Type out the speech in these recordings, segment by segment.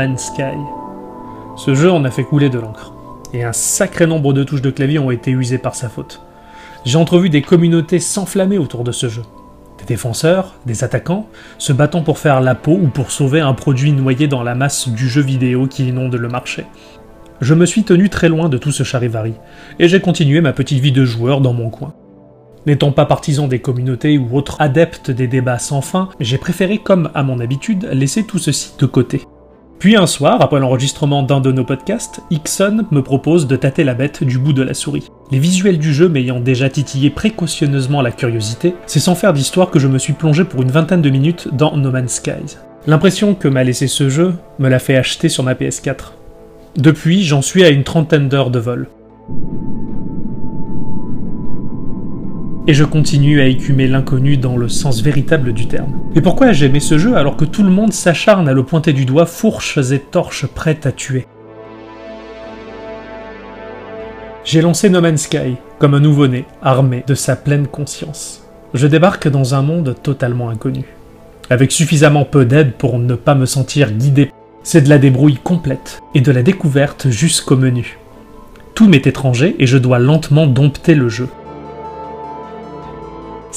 Man's Sky. Ce jeu en a fait couler de l'encre, et un sacré nombre de touches de clavier ont été usées par sa faute. J'ai entrevu des communautés s'enflammer autour de ce jeu. Des défenseurs, des attaquants, se battant pour faire la peau ou pour sauver un produit noyé dans la masse du jeu vidéo qui inonde le marché. Je me suis tenu très loin de tout ce charivari, et j'ai continué ma petite vie de joueur dans mon coin. N'étant pas partisan des communautés ou autre adepte des débats sans fin, j'ai préféré, comme à mon habitude, laisser tout ceci de côté. Puis un soir, après l'enregistrement d'un de nos podcasts, Ixon me propose de tâter la bête du bout de la souris. Les visuels du jeu m'ayant déjà titillé précautionneusement la curiosité, c'est sans faire d'histoire que je me suis plongé pour une vingtaine de minutes dans No Man's Skies. L'impression que m'a laissé ce jeu me l'a fait acheter sur ma PS4. Depuis, j'en suis à une trentaine d'heures de vol. et je continue à écumer l'inconnu dans le sens véritable du terme. Et pourquoi aimé ce jeu alors que tout le monde s'acharne à le pointer du doigt, fourches et torches prêtes à tuer? J'ai lancé No Man's Sky, comme un nouveau-né, armé de sa pleine conscience. Je débarque dans un monde totalement inconnu, avec suffisamment peu d'aide pour ne pas me sentir guidé. C'est de la débrouille complète, et de la découverte jusqu'au menu. Tout m'est étranger et je dois lentement dompter le jeu.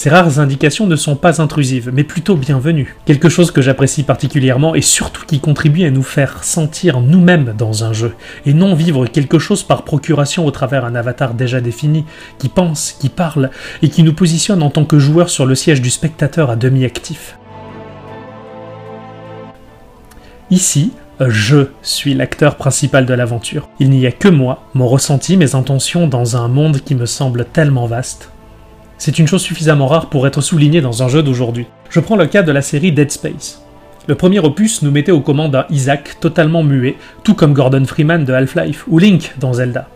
Ces rares indications ne sont pas intrusives, mais plutôt bienvenues. Quelque chose que j'apprécie particulièrement et surtout qui contribue à nous faire sentir nous-mêmes dans un jeu, et non vivre quelque chose par procuration au travers un avatar déjà défini, qui pense, qui parle, et qui nous positionne en tant que joueur sur le siège du spectateur à demi actif. Ici, je suis l'acteur principal de l'aventure. Il n'y a que moi, mon ressenti, mes intentions dans un monde qui me semble tellement vaste. C'est une chose suffisamment rare pour être soulignée dans un jeu d'aujourd'hui. Je prends le cas de la série Dead Space. Le premier opus nous mettait aux commandes un Isaac totalement muet, tout comme Gordon Freeman de Half-Life ou Link dans Zelda.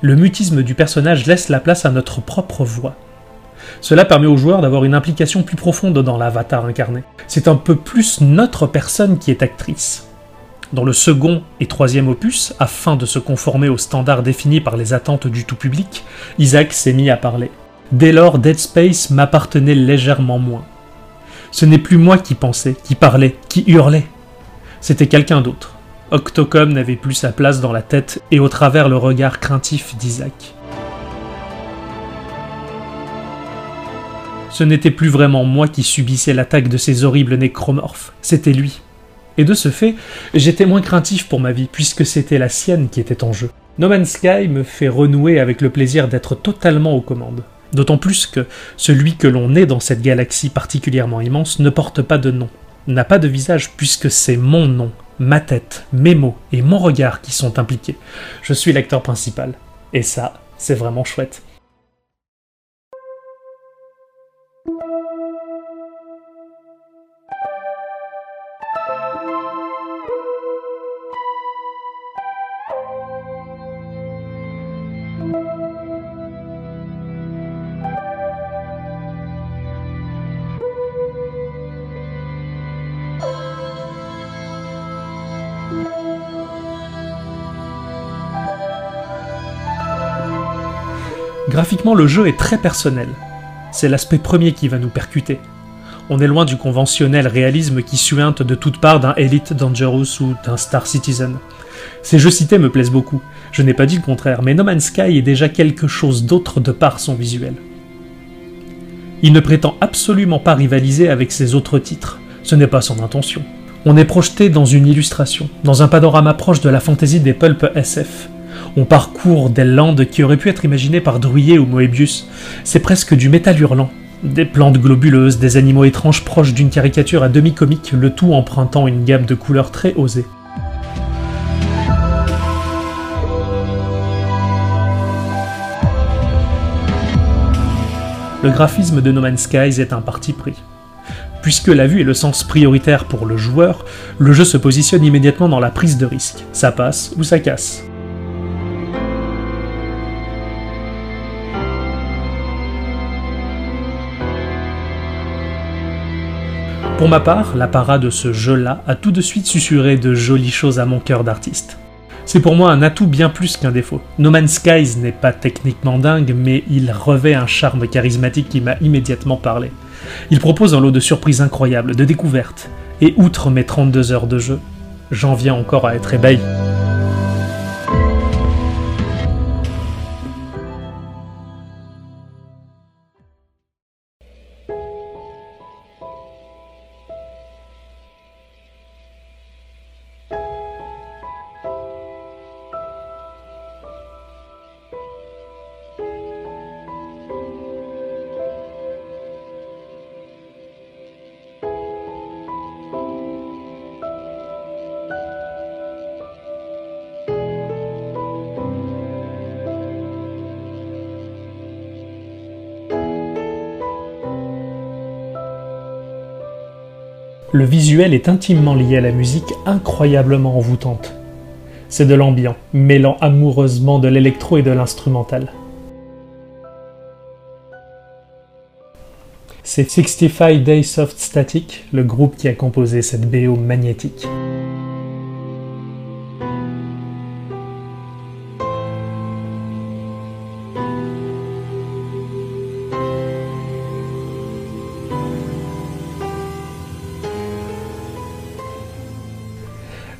Le mutisme du personnage laisse la place à notre propre voix. Cela permet aux joueurs d'avoir une implication plus profonde dans l'avatar incarné. C'est un peu plus notre personne qui est actrice. Dans le second et troisième opus, afin de se conformer aux standards définis par les attentes du tout public, Isaac s'est mis à parler. Dès lors, Dead Space m'appartenait légèrement moins. Ce n'est plus moi qui pensais, qui parlais, qui hurlais. C'était quelqu'un d'autre. Octocom n'avait plus sa place dans la tête et au travers le regard craintif d'Isaac. Ce n'était plus vraiment moi qui subissais l'attaque de ces horribles nécromorphes, c'était lui. Et de ce fait, j'étais moins craintif pour ma vie, puisque c'était la sienne qui était en jeu. No Man's Sky me fait renouer avec le plaisir d'être totalement aux commandes. D'autant plus que celui que l'on est dans cette galaxie particulièrement immense ne porte pas de nom, n'a pas de visage puisque c'est mon nom, ma tête, mes mots et mon regard qui sont impliqués. Je suis l'acteur principal. Et ça, c'est vraiment chouette. Graphiquement, le jeu est très personnel. C'est l'aspect premier qui va nous percuter. On est loin du conventionnel réalisme qui suinte de toutes parts d'un Elite Dangerous ou d'un Star Citizen. Ces jeux cités me plaisent beaucoup, je n'ai pas dit le contraire, mais No Man's Sky est déjà quelque chose d'autre de par son visuel. Il ne prétend absolument pas rivaliser avec ses autres titres, ce n'est pas son intention. On est projeté dans une illustration, dans un panorama proche de la fantaisie des pulp SF, on parcourt des landes qui auraient pu être imaginées par Druyer ou Moebius. C'est presque du métal hurlant. Des plantes globuleuses, des animaux étranges proches d'une caricature à demi-comique, le tout empruntant une gamme de couleurs très osée. Le graphisme de No Man's Skies est un parti pris. Puisque la vue est le sens prioritaire pour le joueur, le jeu se positionne immédiatement dans la prise de risque. Ça passe ou ça casse. Pour ma part, la parade de ce jeu-là a tout de suite susurré de jolies choses à mon cœur d'artiste. C'est pour moi un atout bien plus qu'un défaut. No Man's Skies n'est pas techniquement dingue, mais il revêt un charme charismatique qui m'a immédiatement parlé. Il propose un lot de surprises incroyables, de découvertes, et outre mes 32 heures de jeu, j'en viens encore à être ébahi. Le visuel est intimement lié à la musique, incroyablement envoûtante. C'est de l'ambiant, mêlant amoureusement de l'électro et de l'instrumental. C'est 65 Days Soft Static, le groupe qui a composé cette BO magnétique.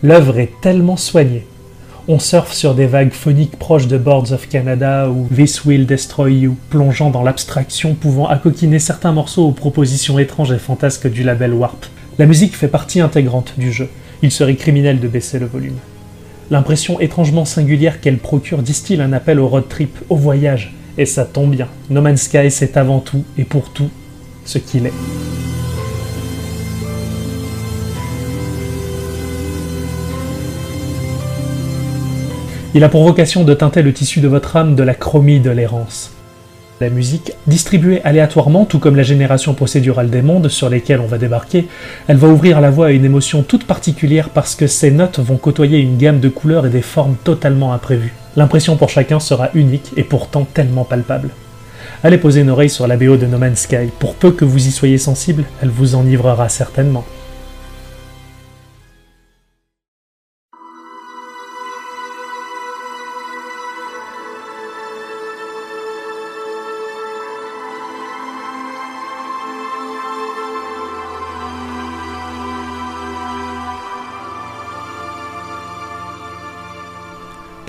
L'œuvre est tellement soignée. On surfe sur des vagues phoniques proches de Boards of Canada ou This Will Destroy You, plongeant dans l'abstraction, pouvant accoquiner certains morceaux aux propositions étranges et fantasques du label Warp. La musique fait partie intégrante du jeu. Il serait criminel de baisser le volume. L'impression étrangement singulière qu'elle procure distille un appel au road trip, au voyage. Et ça tombe bien. No Man's Sky, c'est avant tout et pour tout ce qu'il est. Il a pour vocation de teinter le tissu de votre âme de la chromie de l'errance. La musique, distribuée aléatoirement, tout comme la génération procédurale des mondes sur lesquels on va débarquer, elle va ouvrir la voie à une émotion toute particulière parce que ces notes vont côtoyer une gamme de couleurs et des formes totalement imprévues. L'impression pour chacun sera unique et pourtant tellement palpable. Allez poser une oreille sur la BO de No Man's Sky, pour peu que vous y soyez sensible, elle vous enivrera certainement.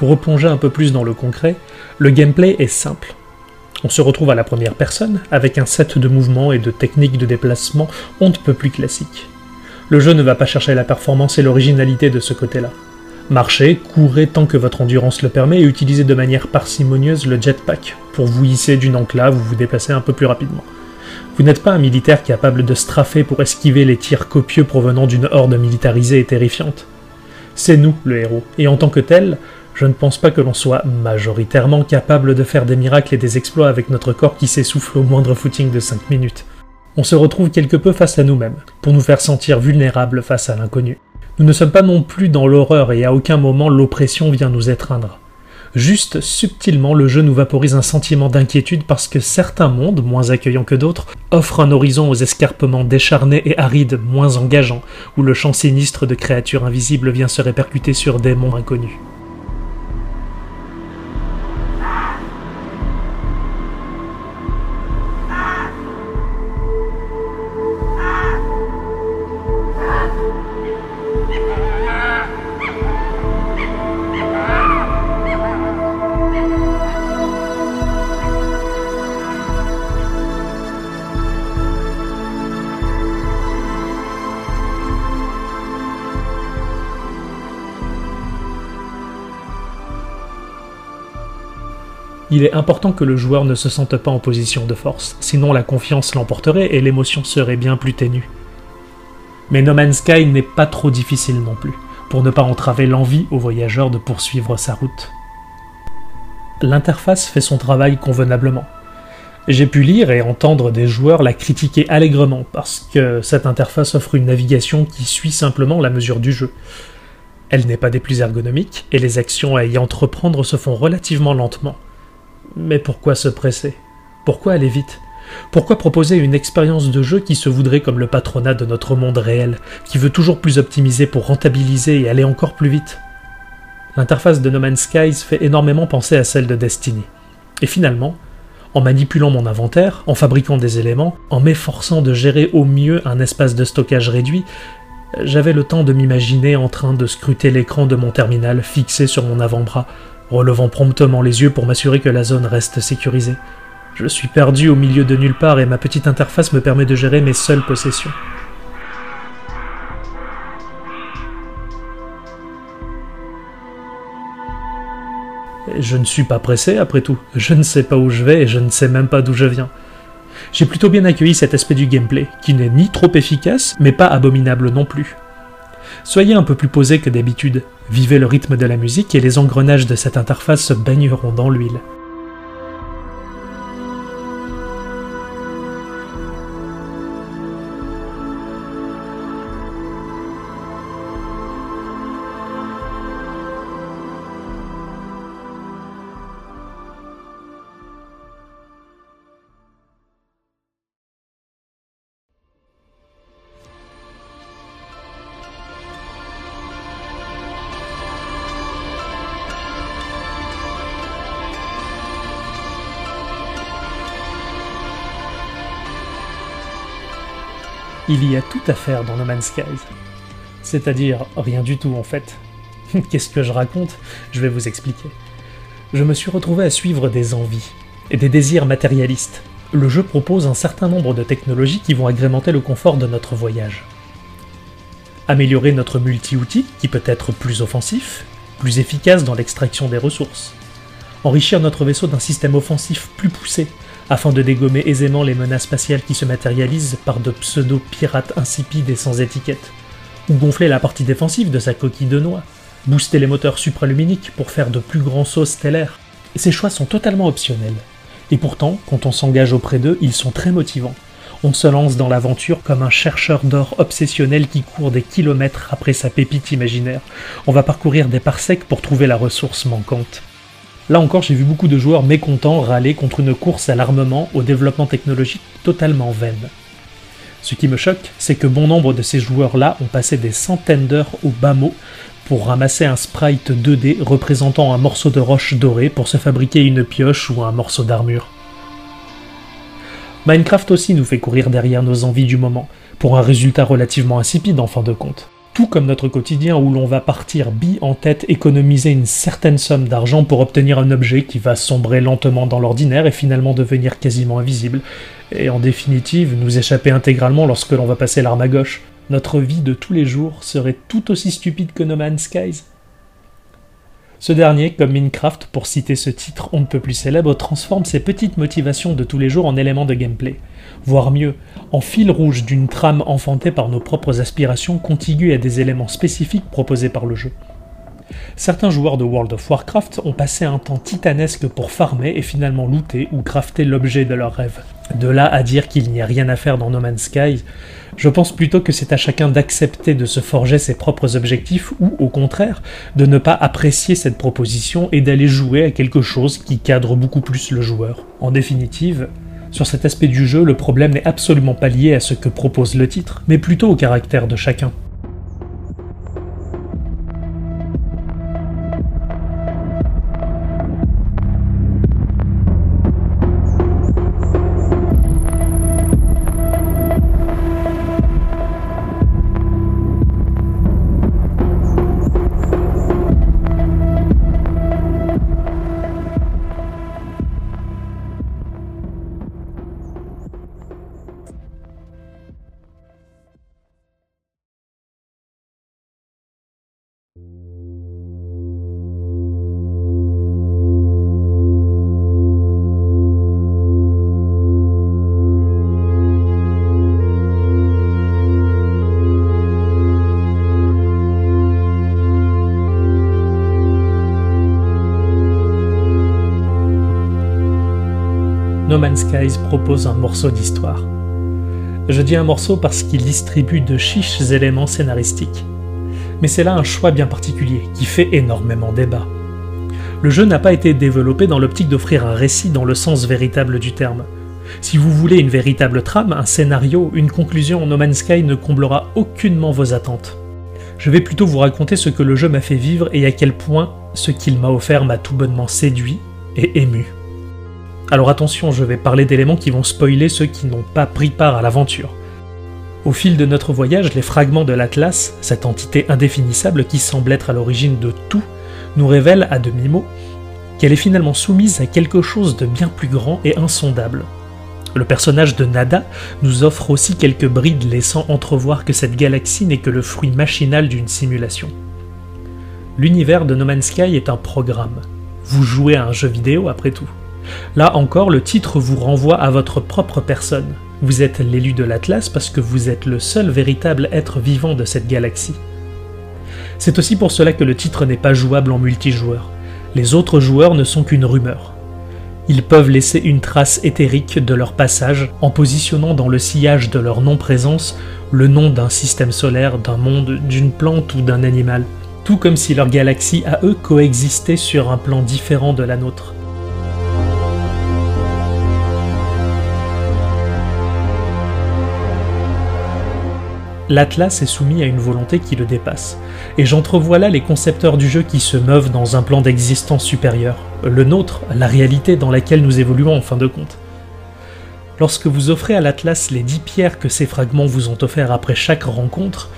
Replonger un peu plus dans le concret, le gameplay est simple. On se retrouve à la première personne, avec un set de mouvements et de techniques de déplacement on ne peut plus classiques. Le jeu ne va pas chercher la performance et l'originalité de ce côté-là. Marchez, courez tant que votre endurance le permet et utilisez de manière parcimonieuse le jetpack pour vous hisser d'une enclave ou vous déplacer un peu plus rapidement. Vous n'êtes pas un militaire capable de straffer pour esquiver les tirs copieux provenant d'une horde militarisée et terrifiante. C'est nous le héros, et en tant que tel, je ne pense pas que l'on soit majoritairement capable de faire des miracles et des exploits avec notre corps qui s'essouffle au moindre footing de 5 minutes. On se retrouve quelque peu face à nous-mêmes, pour nous faire sentir vulnérables face à l'inconnu. Nous ne sommes pas non plus dans l'horreur et à aucun moment l'oppression vient nous étreindre. Juste subtilement, le jeu nous vaporise un sentiment d'inquiétude parce que certains mondes, moins accueillants que d'autres, offrent un horizon aux escarpements décharnés et arides moins engageants, où le chant sinistre de créatures invisibles vient se répercuter sur des mondes inconnus. Il est important que le joueur ne se sente pas en position de force, sinon la confiance l'emporterait et l'émotion serait bien plus ténue. Mais No Man's Sky n'est pas trop difficile non plus, pour ne pas entraver l'envie au voyageur de poursuivre sa route. L'interface fait son travail convenablement. J'ai pu lire et entendre des joueurs la critiquer allègrement parce que cette interface offre une navigation qui suit simplement la mesure du jeu. Elle n'est pas des plus ergonomiques et les actions à y entreprendre se font relativement lentement. Mais pourquoi se presser? Pourquoi aller vite? Pourquoi proposer une expérience de jeu qui se voudrait comme le patronat de notre monde réel, qui veut toujours plus optimiser pour rentabiliser et aller encore plus vite? L'interface de No Man's Skies fait énormément penser à celle de Destiny. Et finalement, en manipulant mon inventaire, en fabriquant des éléments, en m'efforçant de gérer au mieux un espace de stockage réduit, J'avais le temps de m'imaginer en train de scruter l'écran de mon terminal fixé sur mon avant-bras, relevant promptement les yeux pour m'assurer que la zone reste sécurisée. Je suis perdu au milieu de nulle part et ma petite interface me permet de gérer mes seules possessions. Je ne suis pas pressé après tout, je ne sais pas où je vais et je ne sais même pas d'où je viens. J'ai plutôt bien accueilli cet aspect du gameplay, qui n'est ni trop efficace, mais pas abominable non plus. Soyez un peu plus posé que d'habitude, vivez le rythme de la musique et les engrenages de cette interface se baigneront dans l'huile. Il y a tout à faire dans No Man's Skies. C'est-à-dire rien du tout en fait. Qu'est-ce que je raconte? Je vais vous expliquer. Je me suis retrouvé à suivre des envies et des désirs matérialistes. Le jeu propose un certain nombre de technologies qui vont agrémenter le confort de notre voyage. Améliorer notre multi-outil qui peut être plus offensif, plus efficace dans l'extraction des ressources. Enrichir notre vaisseau d'un système offensif plus poussé afin de dégommer aisément les menaces spatiales qui se matérialisent par de pseudo-pirates insipides et sans étiquette, ou gonfler la partie défensive de sa coquille de noix, booster les moteurs supraluminiques pour faire de plus grands sauts stellaires. Ces choix sont totalement optionnels. Et pourtant, quand on s'engage auprès d'eux, ils sont très motivants. On se lance dans l'aventure comme un chercheur d'or obsessionnel qui court des kilomètres après sa pépite imaginaire. On va parcourir des parsecs pour trouver la ressource manquante. Là encore, j'ai vu beaucoup de joueurs mécontents râler contre une course à l'armement au développement technologique totalement vaine. Ce qui me choque, c'est que bon nombre de ces joueurs-là ont passé des centaines d'heures au bas mot pour ramasser un sprite 2D représentant un morceau de roche dorée pour se fabriquer une pioche ou un morceau d'armure. Minecraft aussi nous fait courir derrière nos envies du moment, pour un résultat relativement insipide en fin de compte tout comme notre quotidien où l'on va partir bille en tête économiser une certaine somme d'argent pour obtenir un objet qui va sombrer lentement dans l'ordinaire et finalement devenir quasiment invisible, et en définitive nous échapper intégralement lorsque l'on va passer l'arme à gauche. Notre vie de tous les jours serait tout aussi stupide que No Man's Skies. Ce dernier, comme Minecraft, pour citer ce titre on ne peut plus célèbre, transforme ses petites motivations de tous les jours en éléments de gameplay. Voire mieux, en fil rouge d'une trame enfantée par nos propres aspirations contiguës à des éléments spécifiques proposés par le jeu. Certains joueurs de World of Warcraft ont passé un temps titanesque pour farmer et finalement looter ou crafter l'objet de leur rêve. De là à dire qu'il n'y a rien à faire dans No Man's Sky, je pense plutôt que c'est à chacun d'accepter de se forger ses propres objectifs ou, au contraire, de ne pas apprécier cette proposition et d'aller jouer à quelque chose qui cadre beaucoup plus le joueur. En définitive, sur cet aspect du jeu, le problème n'est absolument pas lié à ce que propose le titre, mais plutôt au caractère de chacun. Man's Skies propose un morceau d'histoire. Je dis un morceau parce qu'il distribue de chiches éléments scénaristiques. Mais c'est là un choix bien particulier, qui fait énormément débat. Le jeu n'a pas été développé dans l'optique d'offrir un récit dans le sens véritable du terme. Si vous voulez une véritable trame, un scénario, une conclusion, No Man's Sky ne comblera aucunement vos attentes. Je vais plutôt vous raconter ce que le jeu m'a fait vivre et à quel point ce qu'il m'a offert m'a tout bonnement séduit et ému. Alors attention, je vais parler d'éléments qui vont spoiler ceux qui n'ont pas pris part à l'aventure. Au fil de notre voyage, les fragments de l'Atlas, cette entité indéfinissable qui semble être à l'origine de tout, nous révèlent à demi-mot qu'elle est finalement soumise à quelque chose de bien plus grand et insondable. Le personnage de Nada nous offre aussi quelques brides laissant entrevoir que cette galaxie n'est que le fruit machinal d'une simulation. L'univers de No Man's Sky est un programme. Vous jouez à un jeu vidéo après tout. Là encore, le titre vous renvoie à votre propre personne. Vous êtes l'élu de l'Atlas parce que vous êtes le seul véritable être vivant de cette galaxie. C'est aussi pour cela que le titre n'est pas jouable en multijoueur. Les autres joueurs ne sont qu'une rumeur. Ils peuvent laisser une trace éthérique de leur passage en positionnant dans le sillage de leur non-présence le nom d'un système solaire, d'un monde, d'une plante ou d'un animal, tout comme si leur galaxie à eux coexistait sur un plan différent de la nôtre. l'Atlas est soumis à une volonté qui le dépasse, et j'entrevois là les concepteurs du jeu qui se meuvent dans un plan d'existence supérieur, le nôtre, la réalité dans laquelle nous évoluons en fin de compte. Lorsque vous offrez à l'Atlas les dix pierres que ces fragments vous ont offerts après chaque rencontre,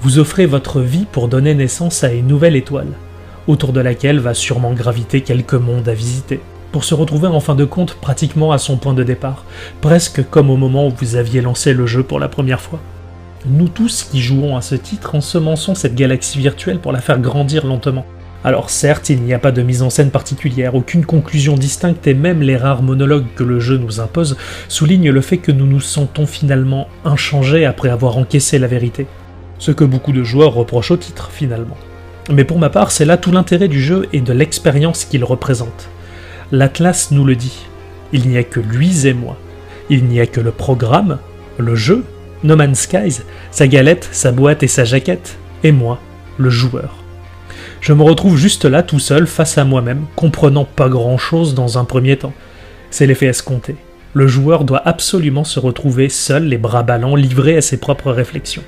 vous offrez votre vie pour donner naissance à une nouvelle étoile, autour de laquelle va sûrement graviter quelques mondes à visiter, pour se retrouver en fin de compte pratiquement à son point de départ, presque comme au moment où vous aviez lancé le jeu pour la première fois. Nous tous qui jouons à ce titre ensemençons cette galaxie virtuelle pour la faire grandir lentement. Alors certes, il n'y a pas de mise en scène particulière, aucune conclusion distincte et même les rares monologues que le jeu nous impose soulignent le fait que nous nous sentons finalement inchangés après avoir encaissé la vérité. Ce que beaucoup de joueurs reprochent au titre finalement. Mais pour ma part, c'est là tout l'intérêt du jeu et de l'expérience qu'il représente. L'Atlas nous le dit. Il n'y a que lui et moi. Il n'y a que le programme, le jeu no Man's Skies, sa galette, sa boîte et sa jaquette, et moi, le joueur. Je me retrouve juste là tout seul face à moi-même, comprenant pas grand-chose dans un premier temps. C'est l'effet escompté. Le joueur doit absolument se retrouver seul, les bras ballants, livré à ses propres réflexions.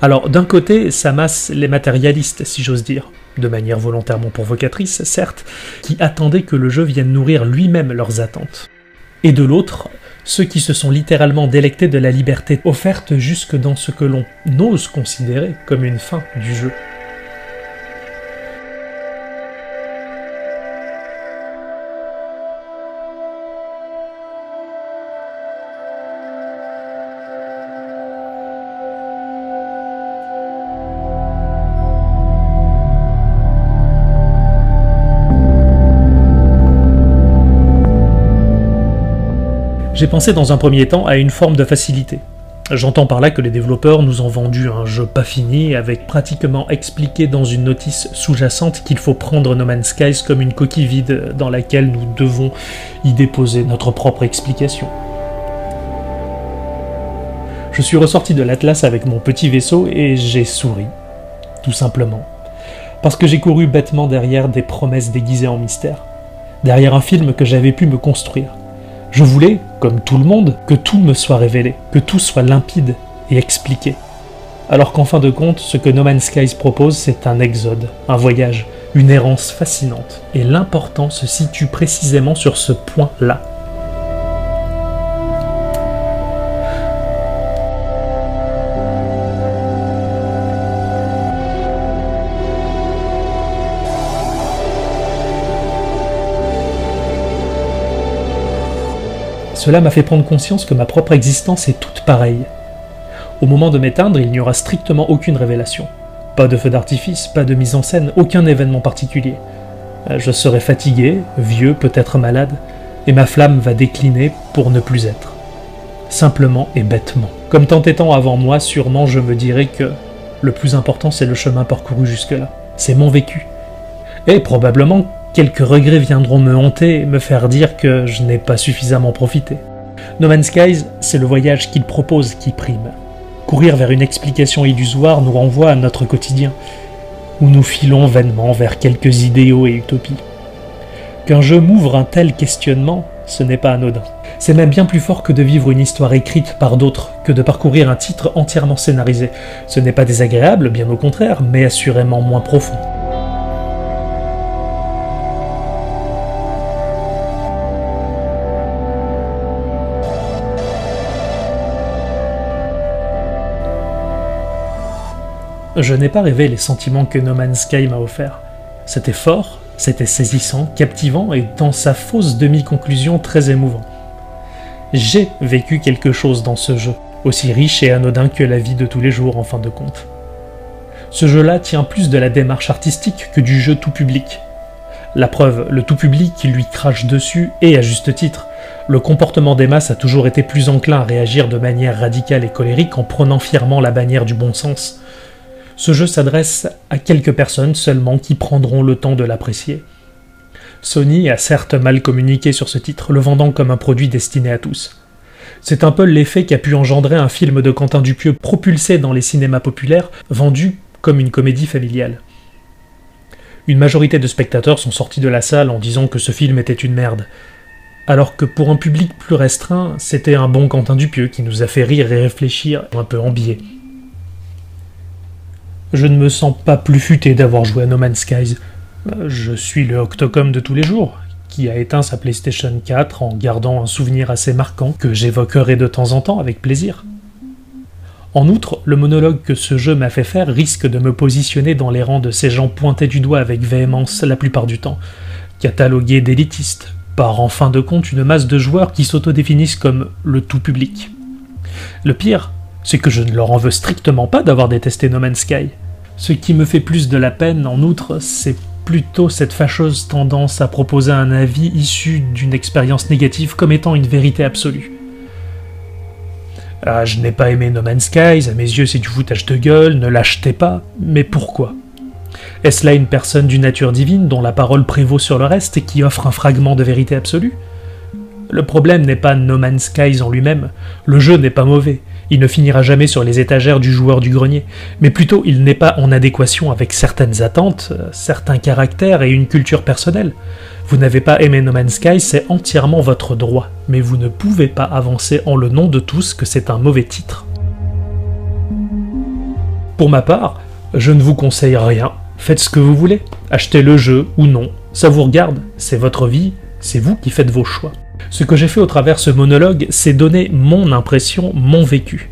Alors, d'un côté, ça masse les matérialistes, si j'ose dire, de manière volontairement provocatrice, certes, qui attendaient que le jeu vienne nourrir lui-même leurs attentes. Et de l'autre, ceux qui se sont littéralement délectés de la liberté offerte jusque dans ce que l'on ose considérer comme une fin du jeu. J'ai pensé dans un premier temps à une forme de facilité. J'entends par là que les développeurs nous ont vendu un jeu pas fini, avec pratiquement expliqué dans une notice sous-jacente qu'il faut prendre No Man's Skies comme une coquille vide dans laquelle nous devons y déposer notre propre explication. Je suis ressorti de l'Atlas avec mon petit vaisseau et j'ai souri. Tout simplement. Parce que j'ai couru bêtement derrière des promesses déguisées en mystère. Derrière un film que j'avais pu me construire je voulais, comme tout le monde, que tout me soit révélé, que tout soit limpide et expliqué. Alors qu'en fin de compte, ce que No Man's Skies propose, c'est un exode, un voyage, une errance fascinante. Et l'important se situe précisément sur ce point-là. Cela m'a fait prendre conscience que ma propre existence est toute pareille. Au moment de m'éteindre, il n'y aura strictement aucune révélation. Pas de feu d'artifice, pas de mise en scène, aucun événement particulier. Euh, je serai fatigué, vieux, peut-être malade, et ma flamme va décliner pour ne plus être. Simplement et bêtement. Comme tant étant avant moi, sûrement je me dirais que le plus important c'est le chemin parcouru jusque-là. C'est mon vécu. Et probablement quelques regrets viendront me hanter me faire dire que je n'ai pas suffisamment profité. No Man's Skies, c'est le voyage qu'il propose qui prime. Courir vers une explication illusoire nous renvoie à notre quotidien, où nous filons vainement vers quelques idéaux et utopies. Qu'un jeu m'ouvre un tel questionnement, ce n'est pas anodin. C'est même bien plus fort que de vivre une histoire écrite par d'autres, que de parcourir un titre entièrement scénarisé. Ce n'est pas désagréable, bien au contraire, mais assurément moins profond. Je n'ai pas rêvé les sentiments que No Man's Sky m'a offerts. C'était fort, c'était saisissant, captivant et dans sa fausse demi-conclusion très émouvant. J'ai vécu quelque chose dans ce jeu, aussi riche et anodin que la vie de tous les jours en fin de compte. Ce jeu-là tient plus de la démarche artistique que du jeu tout public. La preuve, le tout public qui lui crache dessus, et à juste titre. Le comportement des masses a toujours été plus enclin à réagir de manière radicale et colérique en prenant fièrement la bannière du bon sens. Ce jeu s'adresse à quelques personnes seulement qui prendront le temps de l'apprécier. Sony a certes mal communiqué sur ce titre, le vendant comme un produit destiné à tous. C'est un peu l'effet qu'a pu engendrer un film de Quentin Dupieux propulsé dans les cinémas populaires, vendu comme une comédie familiale. Une majorité de spectateurs sont sortis de la salle en disant que ce film était une merde, alors que pour un public plus restreint, c'était un bon Quentin Dupieux qui nous a fait rire et réfléchir un peu en biais. Je ne me sens pas plus futé d'avoir joué à No Man's Skies. Je suis le Octocom de tous les jours, qui a éteint sa PlayStation 4 en gardant un souvenir assez marquant que j'évoquerai de temps en temps avec plaisir. En outre, le monologue que ce jeu m'a fait faire risque de me positionner dans les rangs de ces gens pointés du doigt avec véhémence la plupart du temps, catalogués d'élitistes, par en fin de compte une masse de joueurs qui s'autodéfinissent comme le tout public. Le pire, c'est que je ne leur en veux strictement pas d'avoir détesté No Man's Sky. Ce qui me fait plus de la peine, en outre, c'est plutôt cette fâcheuse tendance à proposer un avis issu d'une expérience négative comme étant une vérité absolue. Ah, je n'ai pas aimé No Man's Sky, à mes yeux c'est du foutage de gueule, ne l'achetez pas, mais pourquoi? Est-ce là une personne d'une nature divine dont la parole prévaut sur le reste et qui offre un fragment de vérité absolue? Le problème n'est pas No Man's Sky en lui-même, le jeu n'est pas mauvais, il ne finira jamais sur les étagères du joueur du grenier, mais plutôt il n'est pas en adéquation avec certaines attentes, euh, certains caractères et une culture personnelle. Vous n'avez pas aimé No Man's Sky, c'est entièrement votre droit, mais vous ne pouvez pas avancer en le nom de tous que c'est un mauvais titre. Pour ma part, je ne vous conseille rien, faites ce que vous voulez, achetez le jeu ou non, ça vous regarde, c'est votre vie, c'est vous qui faites vos choix. Ce que j'ai fait au travers ce monologue, c'est donner mon impression, mon vécu.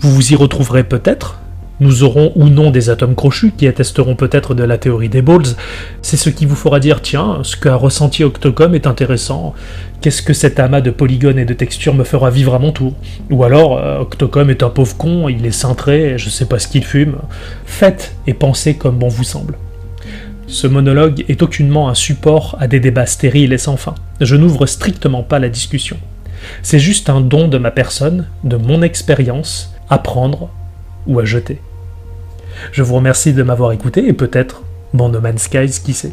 Vous vous y retrouverez peut-être, nous aurons ou non des atomes crochus qui attesteront peut-être de la théorie des balls. C'est ce qui vous fera dire tiens, ce qu'a ressenti Octocom est intéressant. Qu'est-ce que cet amas de polygones et de textures me fera vivre à mon tour? Ou alors, euh, Octocom est un pauvre con, il est cintré, je sais pas ce qu'il fume. Faites et pensez comme bon vous semble. Ce monologue est aucunement un support à des débats stériles et sans fin. Je n'ouvre strictement pas la discussion. C'est juste un don de ma personne, de mon expérience, à prendre ou à jeter. Je vous remercie de m'avoir écouté et peut-être, bon No Man's Skies, qui sait.